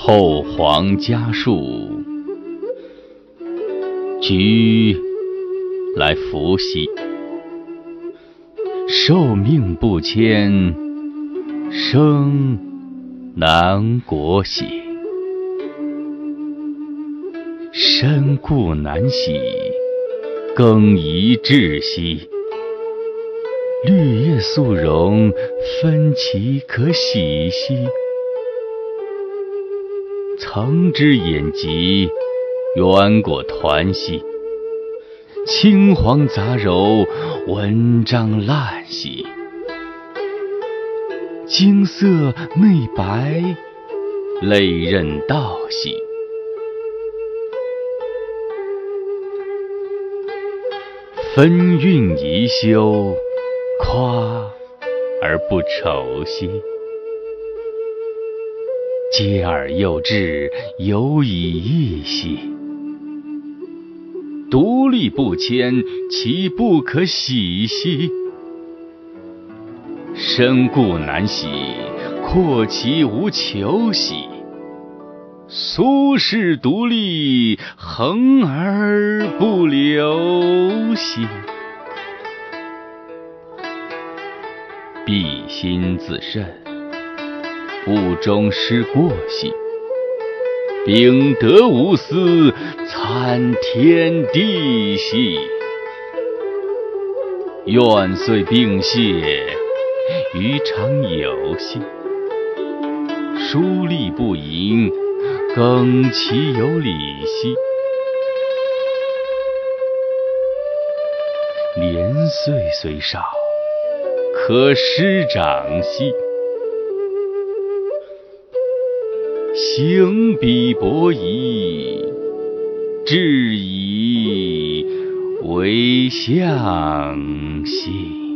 后皇家树，居来伏羲。寿命不迁，生南国兮。身故难洗，更宜窒息。绿叶素容，分其可喜兮。曾之眼疾，远果团兮。青黄杂糅，文章烂兮。金色内白，泪刃道兮。分韵宜修。夸而不愁兮，嗟而又至，犹以异兮。独立不迁，其不可喜兮。身固难徙，阔其无求兮。苏轼独立，恒而不流兮。必心自慎，不忠失过兮。秉德无私，参天地兮。愿遂并谢，余常有兮。疏吏不淫，耿其有礼兮。年岁虽少，可师长兮，行彼伯夷，至以为相兮。